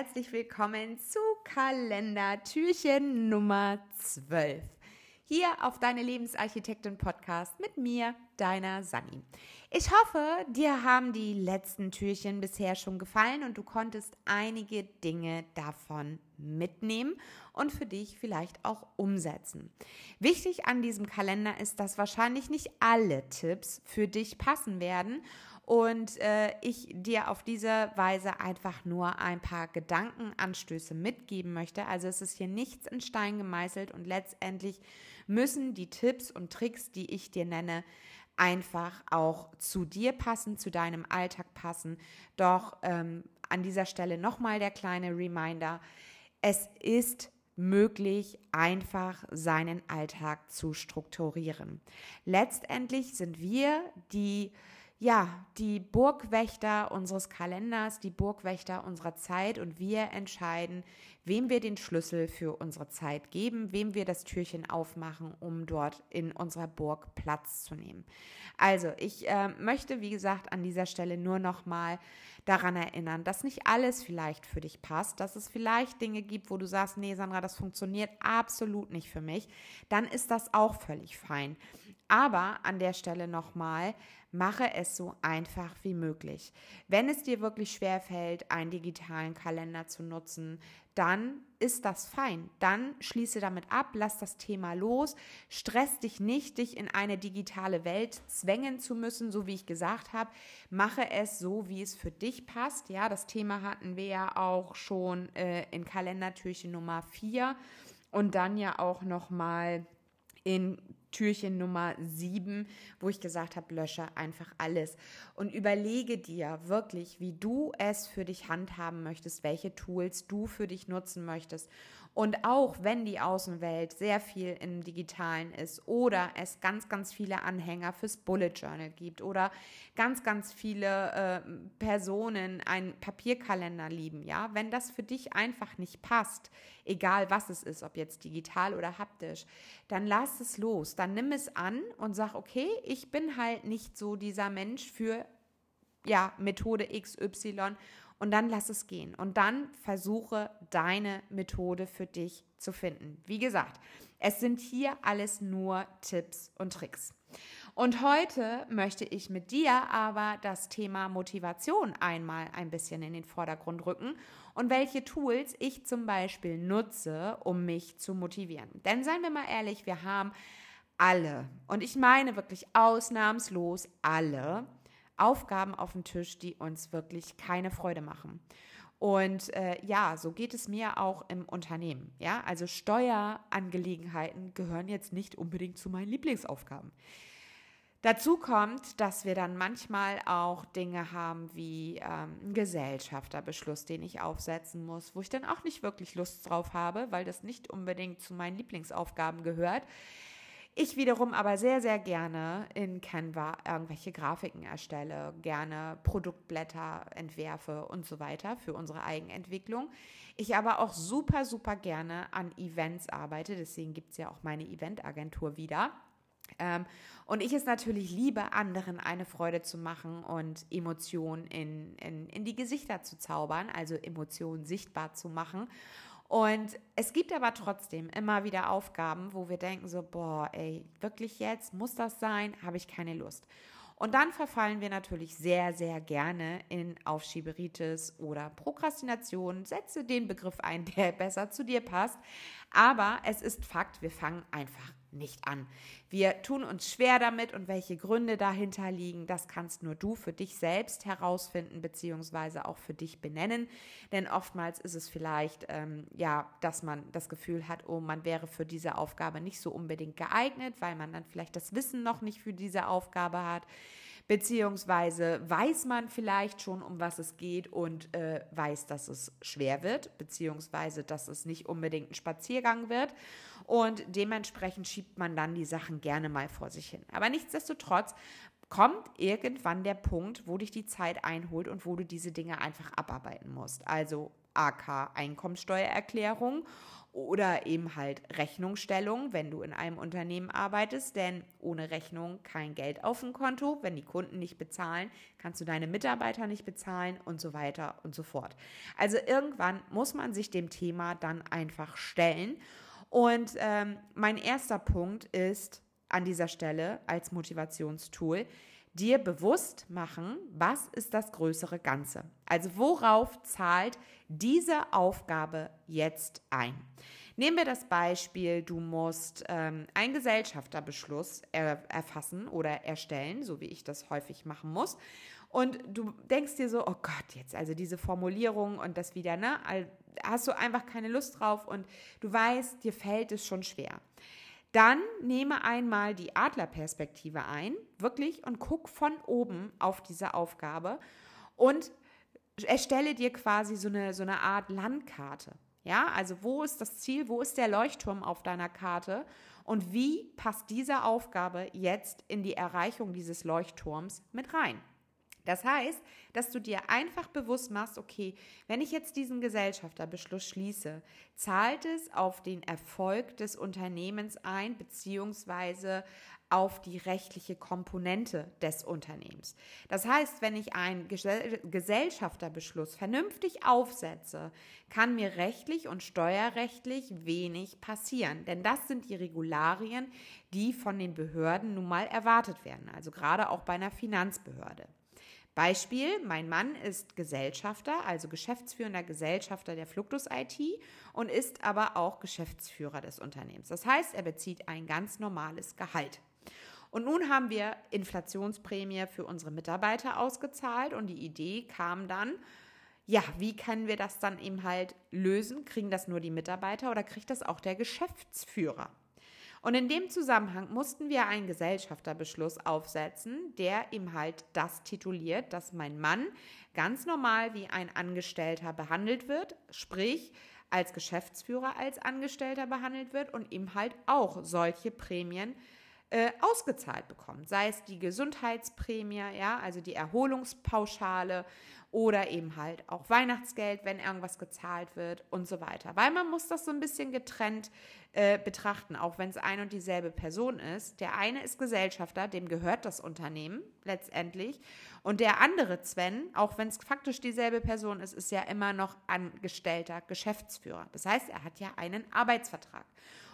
herzlich willkommen zu Kalendertürchen Nummer 12. Hier auf deine Lebensarchitektin Podcast mit mir, deiner Sani. Ich hoffe, dir haben die letzten Türchen bisher schon gefallen und du konntest einige Dinge davon mitnehmen und für dich vielleicht auch umsetzen. Wichtig an diesem Kalender ist, dass wahrscheinlich nicht alle Tipps für dich passen werden und äh, ich dir auf diese Weise einfach nur ein paar Gedankenanstöße mitgeben möchte. Also es ist hier nichts in Stein gemeißelt und letztendlich müssen die Tipps und Tricks, die ich dir nenne, einfach auch zu dir passen, zu deinem Alltag passen. Doch ähm, an dieser Stelle nochmal der kleine Reminder. Es ist möglich, einfach seinen Alltag zu strukturieren. Letztendlich sind wir die ja, die Burgwächter unseres Kalenders, die Burgwächter unserer Zeit und wir entscheiden, wem wir den Schlüssel für unsere Zeit geben, wem wir das Türchen aufmachen, um dort in unserer Burg Platz zu nehmen. Also, ich äh, möchte, wie gesagt, an dieser Stelle nur noch mal daran erinnern, dass nicht alles vielleicht für dich passt, dass es vielleicht Dinge gibt, wo du sagst, nee, Sandra, das funktioniert absolut nicht für mich, dann ist das auch völlig fein. Aber an der Stelle nochmal, mache es so einfach wie möglich. Wenn es dir wirklich schwer fällt, einen digitalen Kalender zu nutzen, dann ist das fein. Dann schließe damit ab, lass das Thema los, stress dich nicht, dich in eine digitale Welt zwängen zu müssen, so wie ich gesagt habe. Mache es so, wie es für dich passt. Ja, das Thema hatten wir ja auch schon äh, in Kalendertürchen Nummer 4 und dann ja auch noch mal in Türchen Nummer 7, wo ich gesagt habe, lösche einfach alles. Und überlege dir wirklich, wie du es für dich handhaben möchtest, welche Tools du für dich nutzen möchtest und auch wenn die Außenwelt sehr viel im Digitalen ist oder es ganz, ganz viele Anhänger fürs Bullet Journal gibt oder ganz, ganz viele äh, Personen einen Papierkalender lieben, ja, wenn das für dich einfach nicht passt, egal was es ist, ob jetzt digital oder haptisch, dann lass es los, dann nimm es an und sag, okay, ich bin halt nicht so dieser Mensch für ja, Methode XY und dann lass es gehen. Und dann versuche deine Methode für dich zu finden. Wie gesagt, es sind hier alles nur Tipps und Tricks. Und heute möchte ich mit dir aber das Thema Motivation einmal ein bisschen in den Vordergrund rücken und welche Tools ich zum Beispiel nutze, um mich zu motivieren. Denn seien wir mal ehrlich, wir haben alle, und ich meine wirklich ausnahmslos alle, Aufgaben auf dem Tisch, die uns wirklich keine Freude machen. Und äh, ja, so geht es mir auch im Unternehmen. Ja, also Steuerangelegenheiten gehören jetzt nicht unbedingt zu meinen Lieblingsaufgaben. Dazu kommt, dass wir dann manchmal auch Dinge haben wie ähm, einen Gesellschafterbeschluss, den ich aufsetzen muss, wo ich dann auch nicht wirklich Lust drauf habe, weil das nicht unbedingt zu meinen Lieblingsaufgaben gehört. Ich wiederum aber sehr, sehr gerne in Canva irgendwelche Grafiken erstelle, gerne Produktblätter entwerfe und so weiter für unsere Eigenentwicklung. Ich aber auch super, super gerne an Events arbeite. Deswegen gibt es ja auch meine Eventagentur wieder. Ähm, und ich es natürlich liebe, anderen eine Freude zu machen und Emotionen in, in, in die Gesichter zu zaubern, also Emotionen sichtbar zu machen. Und es gibt aber trotzdem immer wieder Aufgaben, wo wir denken so, boah, ey, wirklich jetzt, muss das sein? Habe ich keine Lust. Und dann verfallen wir natürlich sehr, sehr gerne in Aufschieberitis oder Prokrastination. Setze den Begriff ein, der besser zu dir passt. Aber es ist Fakt, wir fangen einfach nicht an. Wir tun uns schwer damit und welche Gründe dahinter liegen, das kannst nur du für dich selbst herausfinden beziehungsweise auch für dich benennen. Denn oftmals ist es vielleicht ähm, ja, dass man das Gefühl hat, oh, man wäre für diese Aufgabe nicht so unbedingt geeignet, weil man dann vielleicht das Wissen noch nicht für diese Aufgabe hat beziehungsweise weiß man vielleicht schon, um was es geht und äh, weiß, dass es schwer wird, beziehungsweise dass es nicht unbedingt ein Spaziergang wird. Und dementsprechend schiebt man dann die Sachen gerne mal vor sich hin. Aber nichtsdestotrotz kommt irgendwann der Punkt, wo dich die Zeit einholt und wo du diese Dinge einfach abarbeiten musst. Also AK Einkommensteuererklärung oder eben halt Rechnungsstellung, wenn du in einem Unternehmen arbeitest, denn ohne Rechnung kein Geld auf dem Konto. Wenn die Kunden nicht bezahlen, kannst du deine Mitarbeiter nicht bezahlen und so weiter und so fort. Also irgendwann muss man sich dem Thema dann einfach stellen. Und ähm, mein erster Punkt ist an dieser Stelle als Motivationstool, dir bewusst machen, was ist das größere Ganze. Also worauf zahlt diese Aufgabe jetzt ein? Nehmen wir das Beispiel, du musst ähm, einen Gesellschafterbeschluss er erfassen oder erstellen, so wie ich das häufig machen muss. Und du denkst dir so, oh Gott, jetzt also diese Formulierung und das wieder, ne? Hast du einfach keine Lust drauf und du weißt, dir fällt es schon schwer. Dann nehme einmal die Adlerperspektive ein, wirklich, und guck von oben auf diese Aufgabe und erstelle dir quasi so eine, so eine Art Landkarte. Ja, also wo ist das Ziel, wo ist der Leuchtturm auf deiner Karte und wie passt diese Aufgabe jetzt in die Erreichung dieses Leuchtturms mit rein? Das heißt, dass du dir einfach bewusst machst, okay, wenn ich jetzt diesen Gesellschafterbeschluss schließe, zahlt es auf den Erfolg des Unternehmens ein, beziehungsweise auf die rechtliche Komponente des Unternehmens. Das heißt, wenn ich einen Gesellschafterbeschluss vernünftig aufsetze, kann mir rechtlich und steuerrechtlich wenig passieren. Denn das sind die Regularien, die von den Behörden nun mal erwartet werden. Also gerade auch bei einer Finanzbehörde. Beispiel, mein Mann ist Gesellschafter, also geschäftsführender Gesellschafter der Fluctus IT und ist aber auch Geschäftsführer des Unternehmens. Das heißt, er bezieht ein ganz normales Gehalt. Und nun haben wir Inflationsprämie für unsere Mitarbeiter ausgezahlt und die Idee kam dann, ja, wie können wir das dann eben halt lösen? Kriegen das nur die Mitarbeiter oder kriegt das auch der Geschäftsführer? Und in dem Zusammenhang mussten wir einen Gesellschafterbeschluss aufsetzen, der ihm halt das tituliert, dass mein Mann ganz normal wie ein Angestellter behandelt wird, sprich als Geschäftsführer als Angestellter behandelt wird und ihm halt auch solche Prämien ausgezahlt bekommt. Sei es die Gesundheitsprämie, ja, also die Erholungspauschale oder eben halt auch Weihnachtsgeld, wenn irgendwas gezahlt wird und so weiter. Weil man muss das so ein bisschen getrennt äh, betrachten, auch wenn es ein und dieselbe Person ist. Der eine ist Gesellschafter, dem gehört das Unternehmen letztendlich. Und der andere Sven, auch wenn es faktisch dieselbe Person ist, ist ja immer noch angestellter Geschäftsführer. Das heißt, er hat ja einen Arbeitsvertrag.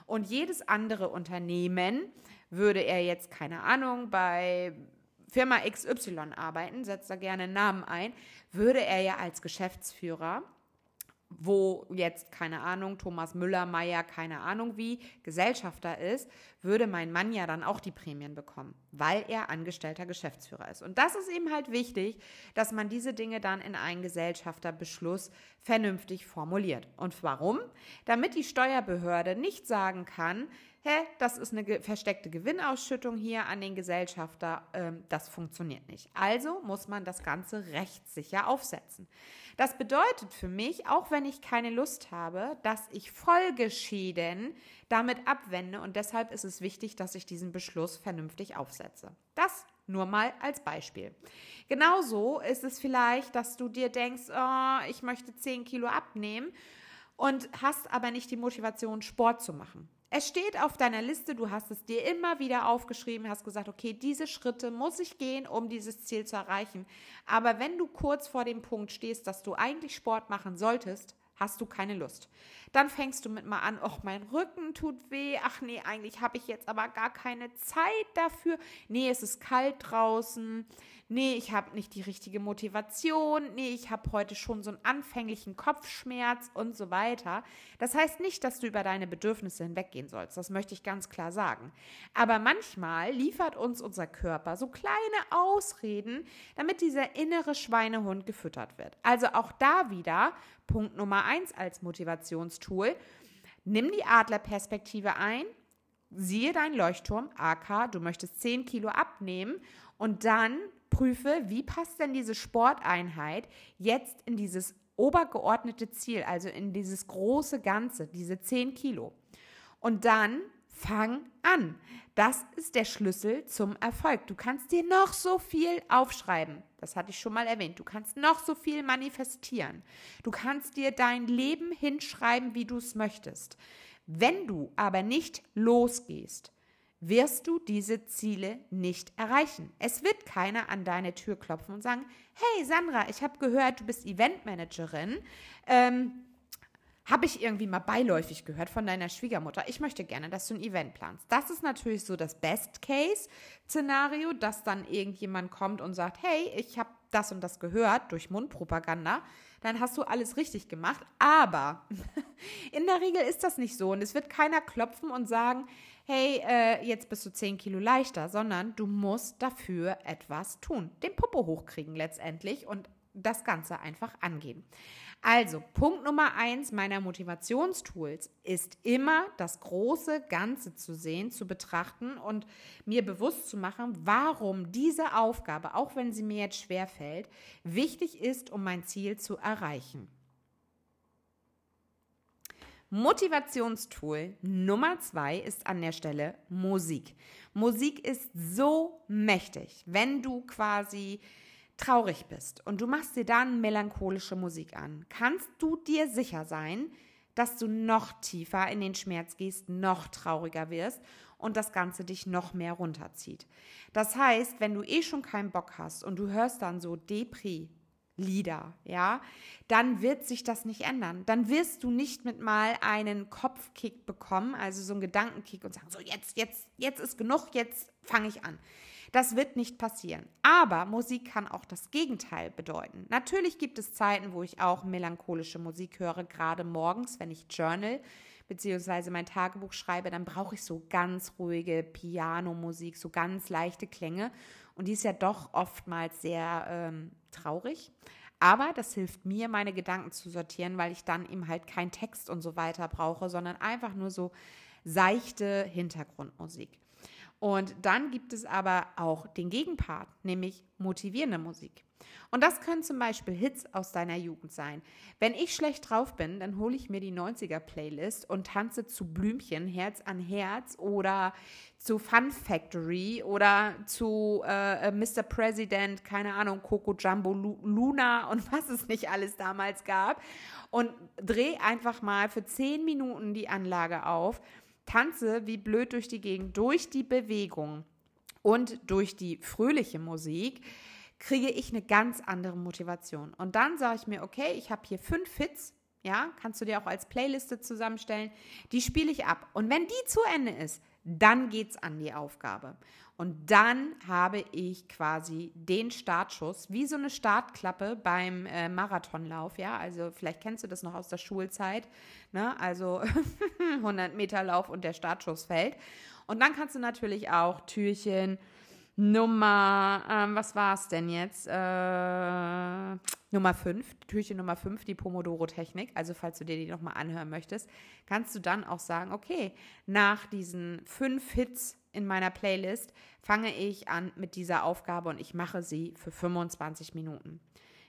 Und jedes andere Unternehmen würde er jetzt, keine Ahnung, bei Firma XY arbeiten, setzt da gerne einen Namen ein, würde er ja als Geschäftsführer wo jetzt, keine Ahnung, Thomas Müller, Meier, keine Ahnung wie, Gesellschafter ist, würde mein Mann ja dann auch die Prämien bekommen, weil er angestellter Geschäftsführer ist. Und das ist eben halt wichtig, dass man diese Dinge dann in einen Gesellschafterbeschluss vernünftig formuliert. Und warum? Damit die Steuerbehörde nicht sagen kann, hä, das ist eine versteckte Gewinnausschüttung hier an den Gesellschafter, ähm, das funktioniert nicht. Also muss man das Ganze rechtssicher aufsetzen. Das bedeutet für mich, auch wenn ich keine Lust habe, dass ich Folgeschäden damit abwende und deshalb ist es wichtig, dass ich diesen Beschluss vernünftig aufsetze. Das nur mal als Beispiel. Genauso ist es vielleicht, dass du dir denkst, oh, ich möchte 10 Kilo abnehmen und hast aber nicht die Motivation, Sport zu machen. Es steht auf deiner Liste, du hast es dir immer wieder aufgeschrieben, hast gesagt, okay, diese Schritte muss ich gehen, um dieses Ziel zu erreichen. Aber wenn du kurz vor dem Punkt stehst, dass du eigentlich Sport machen solltest, hast du keine Lust. Dann fängst du mit mal an, ach, mein Rücken tut weh, ach nee, eigentlich habe ich jetzt aber gar keine Zeit dafür. Nee, es ist kalt draußen nee, ich habe nicht die richtige Motivation, nee, ich habe heute schon so einen anfänglichen Kopfschmerz und so weiter. Das heißt nicht, dass du über deine Bedürfnisse hinweggehen sollst, das möchte ich ganz klar sagen. Aber manchmal liefert uns unser Körper so kleine Ausreden, damit dieser innere Schweinehund gefüttert wird. Also auch da wieder Punkt Nummer eins als Motivationstool. Nimm die Adlerperspektive ein, siehe dein Leuchtturm, AK, du möchtest 10 Kilo abnehmen und dann prüfe, wie passt denn diese Sporteinheit jetzt in dieses obergeordnete Ziel, also in dieses große Ganze, diese 10 Kilo. Und dann Fang an. Das ist der Schlüssel zum Erfolg. Du kannst dir noch so viel aufschreiben. Das hatte ich schon mal erwähnt. Du kannst noch so viel manifestieren. Du kannst dir dein Leben hinschreiben, wie du es möchtest. Wenn du aber nicht losgehst, wirst du diese Ziele nicht erreichen. Es wird keiner an deine Tür klopfen und sagen, hey Sandra, ich habe gehört, du bist Eventmanagerin. Ähm, habe ich irgendwie mal beiläufig gehört von deiner Schwiegermutter. Ich möchte gerne, dass du ein Event planst. Das ist natürlich so das Best-Case-Szenario, dass dann irgendjemand kommt und sagt, hey, ich habe das und das gehört durch Mundpropaganda. Dann hast du alles richtig gemacht. Aber in der Regel ist das nicht so. Und es wird keiner klopfen und sagen, hey, äh, jetzt bist du 10 Kilo leichter, sondern du musst dafür etwas tun. Den Popo hochkriegen letztendlich und das Ganze einfach angehen. Also, Punkt Nummer eins meiner Motivationstools ist immer das große Ganze zu sehen, zu betrachten und mir bewusst zu machen, warum diese Aufgabe, auch wenn sie mir jetzt schwer fällt, wichtig ist, um mein Ziel zu erreichen. Motivationstool Nummer zwei ist an der Stelle Musik. Musik ist so mächtig, wenn du quasi traurig bist und du machst dir dann melancholische Musik an, kannst du dir sicher sein, dass du noch tiefer in den Schmerz gehst, noch trauriger wirst und das Ganze dich noch mehr runterzieht. Das heißt, wenn du eh schon keinen Bock hast und du hörst dann so Depri, Lieder, ja, dann wird sich das nicht ändern. Dann wirst du nicht mit mal einen Kopfkick bekommen, also so einen Gedankenkick und sagen, so jetzt, jetzt, jetzt ist genug, jetzt fange ich an. Das wird nicht passieren. Aber Musik kann auch das Gegenteil bedeuten. Natürlich gibt es Zeiten, wo ich auch melancholische Musik höre, gerade morgens, wenn ich journal beziehungsweise mein Tagebuch schreibe, dann brauche ich so ganz ruhige Pianomusik, so ganz leichte Klänge. Und die ist ja doch oftmals sehr ähm, traurig. Aber das hilft mir, meine Gedanken zu sortieren, weil ich dann eben halt keinen Text und so weiter brauche, sondern einfach nur so seichte Hintergrundmusik. Und dann gibt es aber auch den Gegenpart, nämlich motivierende Musik. Und das können zum Beispiel Hits aus deiner Jugend sein. Wenn ich schlecht drauf bin, dann hole ich mir die 90er-Playlist und tanze zu Blümchen, Herz an Herz oder zu Fun Factory oder zu äh, äh Mr. President, keine Ahnung, Coco Jumbo Luna und was es nicht alles damals gab. Und dreh einfach mal für 10 Minuten die Anlage auf tanze wie blöd durch die Gegend, durch die Bewegung und durch die fröhliche Musik kriege ich eine ganz andere Motivation. Und dann sage ich mir, okay, ich habe hier fünf Hits, ja, kannst du dir auch als Playliste zusammenstellen, die spiele ich ab. Und wenn die zu Ende ist, dann geht es an die Aufgabe. Und dann habe ich quasi den Startschuss, wie so eine Startklappe beim äh, Marathonlauf, ja. Also vielleicht kennst du das noch aus der Schulzeit, ne? Also 100 Meter Lauf und der Startschuss fällt. Und dann kannst du natürlich auch Türchen Nummer, ähm, was war es denn jetzt? Äh, Nummer 5, Türchen Nummer 5, die Pomodoro-Technik. Also falls du dir die nochmal anhören möchtest, kannst du dann auch sagen, okay, nach diesen fünf Hits in meiner Playlist fange ich an mit dieser Aufgabe und ich mache sie für 25 Minuten.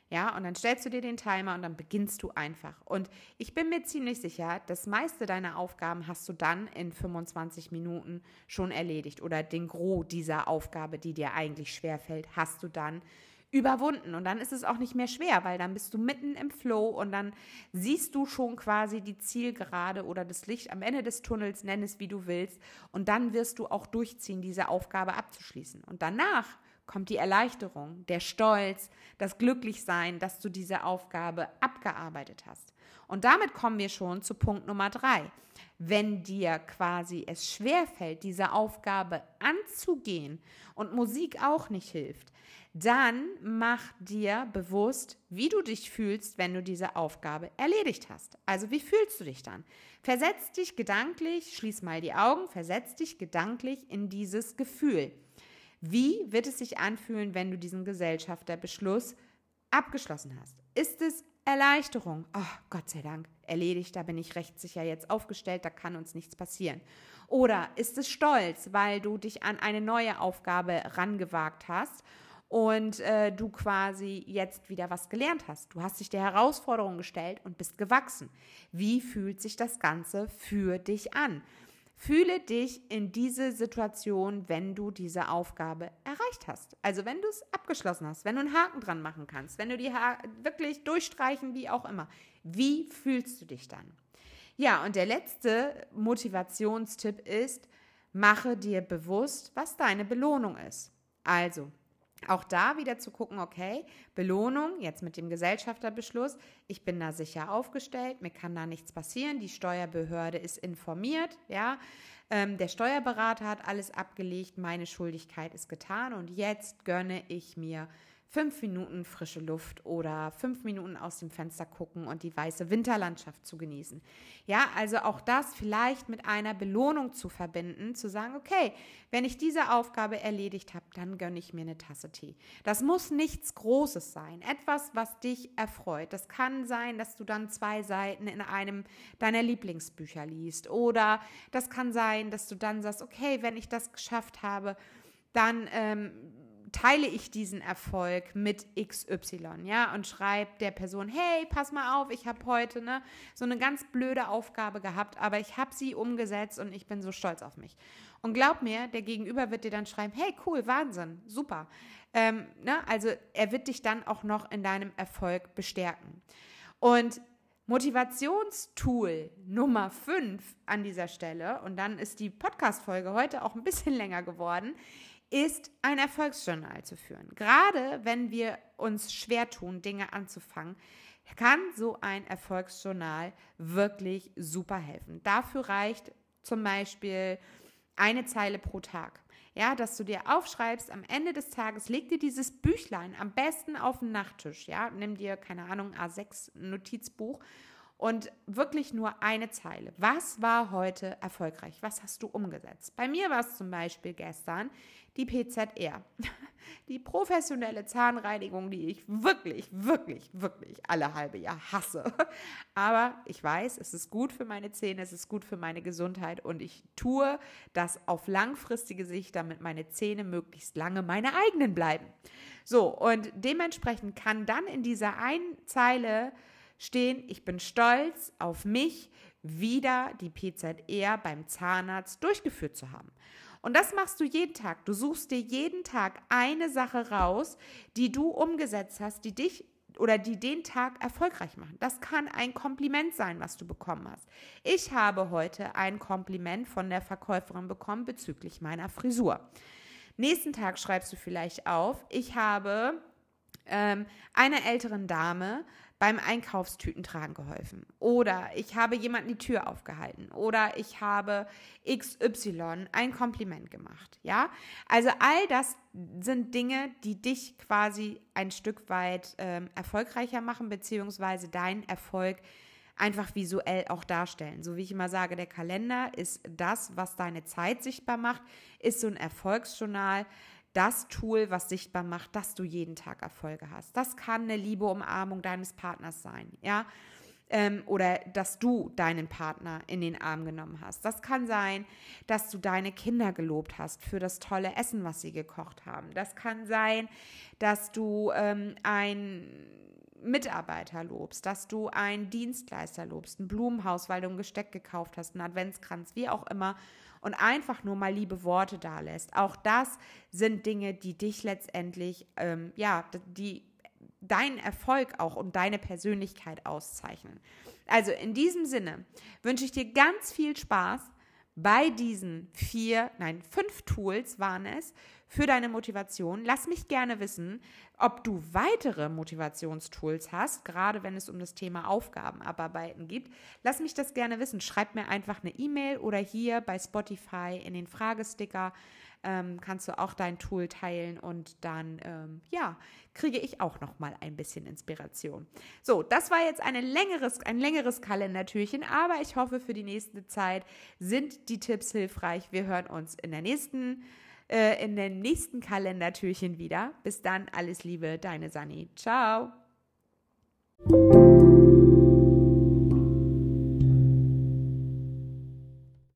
Ja, und dann stellst du dir den Timer und dann beginnst du einfach. Und ich bin mir ziemlich sicher, das meiste deiner Aufgaben hast du dann in 25 Minuten schon erledigt. Oder den Gros dieser Aufgabe, die dir eigentlich schwerfällt, hast du dann überwunden. Und dann ist es auch nicht mehr schwer, weil dann bist du mitten im Flow und dann siehst du schon quasi die Zielgerade oder das Licht am Ende des Tunnels, nenn es wie du willst. Und dann wirst du auch durchziehen, diese Aufgabe abzuschließen. Und danach kommt die Erleichterung, der Stolz, das Glücklichsein, dass du diese Aufgabe abgearbeitet hast. Und damit kommen wir schon zu Punkt Nummer drei. Wenn dir quasi es schwerfällt, diese Aufgabe anzugehen und Musik auch nicht hilft, dann mach dir bewusst, wie du dich fühlst, wenn du diese Aufgabe erledigt hast. Also wie fühlst du dich dann? Versetz dich gedanklich, schließ mal die Augen, versetz dich gedanklich in dieses Gefühl. Wie wird es sich anfühlen, wenn du diesen Gesellschafterbeschluss abgeschlossen hast? Ist es Erleichterung? Oh, Gott sei Dank, erledigt, da bin ich rechtssicher jetzt aufgestellt, da kann uns nichts passieren. Oder ist es Stolz, weil du dich an eine neue Aufgabe rangewagt hast und äh, du quasi jetzt wieder was gelernt hast. Du hast dich der Herausforderung gestellt und bist gewachsen. Wie fühlt sich das Ganze für dich an? Fühle dich in diese Situation, wenn du diese Aufgabe erreicht hast. Also wenn du es abgeschlossen hast, wenn du einen Haken dran machen kannst, wenn du die ha wirklich durchstreichen, wie auch immer. Wie fühlst du dich dann? Ja, und der letzte Motivationstipp ist, mache dir bewusst, was deine Belohnung ist. Also, auch da wieder zu gucken, okay, Belohnung, jetzt mit dem Gesellschafterbeschluss, ich bin da sicher aufgestellt, mir kann da nichts passieren, die Steuerbehörde ist informiert, ja, ähm, der Steuerberater hat alles abgelegt, meine Schuldigkeit ist getan und jetzt gönne ich mir fünf Minuten frische Luft oder fünf Minuten aus dem Fenster gucken und die weiße Winterlandschaft zu genießen. Ja, also auch das vielleicht mit einer Belohnung zu verbinden, zu sagen, okay, wenn ich diese Aufgabe erledigt habe, dann gönne ich mir eine Tasse Tee. Das muss nichts Großes sein, etwas, was dich erfreut. Das kann sein, dass du dann zwei Seiten in einem deiner Lieblingsbücher liest oder das kann sein, dass du dann sagst, okay, wenn ich das geschafft habe, dann ähm, teile ich diesen Erfolg mit XY, ja, und schreibe der Person, hey, pass mal auf, ich habe heute ne, so eine ganz blöde Aufgabe gehabt, aber ich habe sie umgesetzt und ich bin so stolz auf mich. Und glaub mir, der Gegenüber wird dir dann schreiben, hey, cool, Wahnsinn, super. Ähm, ne, also er wird dich dann auch noch in deinem Erfolg bestärken. Und Motivationstool Nummer 5 an dieser Stelle, und dann ist die Podcast-Folge heute auch ein bisschen länger geworden, ist ein Erfolgsjournal zu führen. Gerade wenn wir uns schwer tun, Dinge anzufangen, kann so ein Erfolgsjournal wirklich super helfen. Dafür reicht zum Beispiel eine Zeile pro Tag. Ja, dass du dir aufschreibst, am Ende des Tages leg dir dieses Büchlein am besten auf den Nachttisch. Ja, nimm dir, keine Ahnung, A6 Notizbuch und wirklich nur eine Zeile. Was war heute erfolgreich? Was hast du umgesetzt? Bei mir war es zum Beispiel gestern die PZR. Die professionelle Zahnreinigung, die ich wirklich, wirklich, wirklich alle halbe Jahr hasse. Aber ich weiß, es ist gut für meine Zähne, es ist gut für meine Gesundheit und ich tue das auf langfristige Sicht, damit meine Zähne möglichst lange meine eigenen bleiben. So, und dementsprechend kann dann in dieser einen Zeile stehen, ich bin stolz auf mich, wieder die PZR beim Zahnarzt durchgeführt zu haben. Und das machst du jeden Tag. Du suchst dir jeden Tag eine Sache raus, die du umgesetzt hast, die dich oder die den Tag erfolgreich machen. Das kann ein Kompliment sein, was du bekommen hast. Ich habe heute ein Kompliment von der Verkäuferin bekommen bezüglich meiner Frisur. Nächsten Tag schreibst du vielleicht auf, ich habe ähm, einer älteren Dame beim Einkaufstütentragen geholfen. Oder ich habe jemanden die Tür aufgehalten. Oder ich habe XY ein Kompliment gemacht. Ja, also all das sind Dinge, die dich quasi ein Stück weit ähm, erfolgreicher machen, beziehungsweise deinen Erfolg einfach visuell auch darstellen. So wie ich immer sage, der Kalender ist das, was deine Zeit sichtbar macht, ist so ein Erfolgsjournal das Tool, was sichtbar macht, dass du jeden Tag Erfolge hast. Das kann eine liebe Umarmung deines Partners sein, ja. Ähm, oder dass du deinen Partner in den Arm genommen hast. Das kann sein, dass du deine Kinder gelobt hast für das tolle Essen, was sie gekocht haben. Das kann sein, dass du ähm, ein Mitarbeiter lobst, dass du einen Dienstleister lobst, ein Blumenhaus, weil du ein Gesteck gekauft hast, einen Adventskranz, wie auch immer und einfach nur mal liebe Worte da lässt. Auch das sind Dinge, die dich letztendlich, ähm, ja, die deinen Erfolg auch und deine Persönlichkeit auszeichnen. Also in diesem Sinne wünsche ich dir ganz viel Spaß bei diesen vier, nein, fünf Tools waren es für deine Motivation. Lass mich gerne wissen, ob du weitere Motivationstools hast, gerade wenn es um das Thema Aufgabenabarbeiten geht. Lass mich das gerne wissen. Schreib mir einfach eine E-Mail oder hier bei Spotify in den Fragesticker ähm, kannst du auch dein Tool teilen und dann, ähm, ja, kriege ich auch noch mal ein bisschen Inspiration. So, das war jetzt eine längeres, ein längeres Kalendertürchen, aber ich hoffe, für die nächste Zeit sind die Tipps hilfreich. Wir hören uns in der nächsten äh, in den nächsten Kalendertürchen wieder. Bis dann, alles Liebe, deine Sani. Ciao.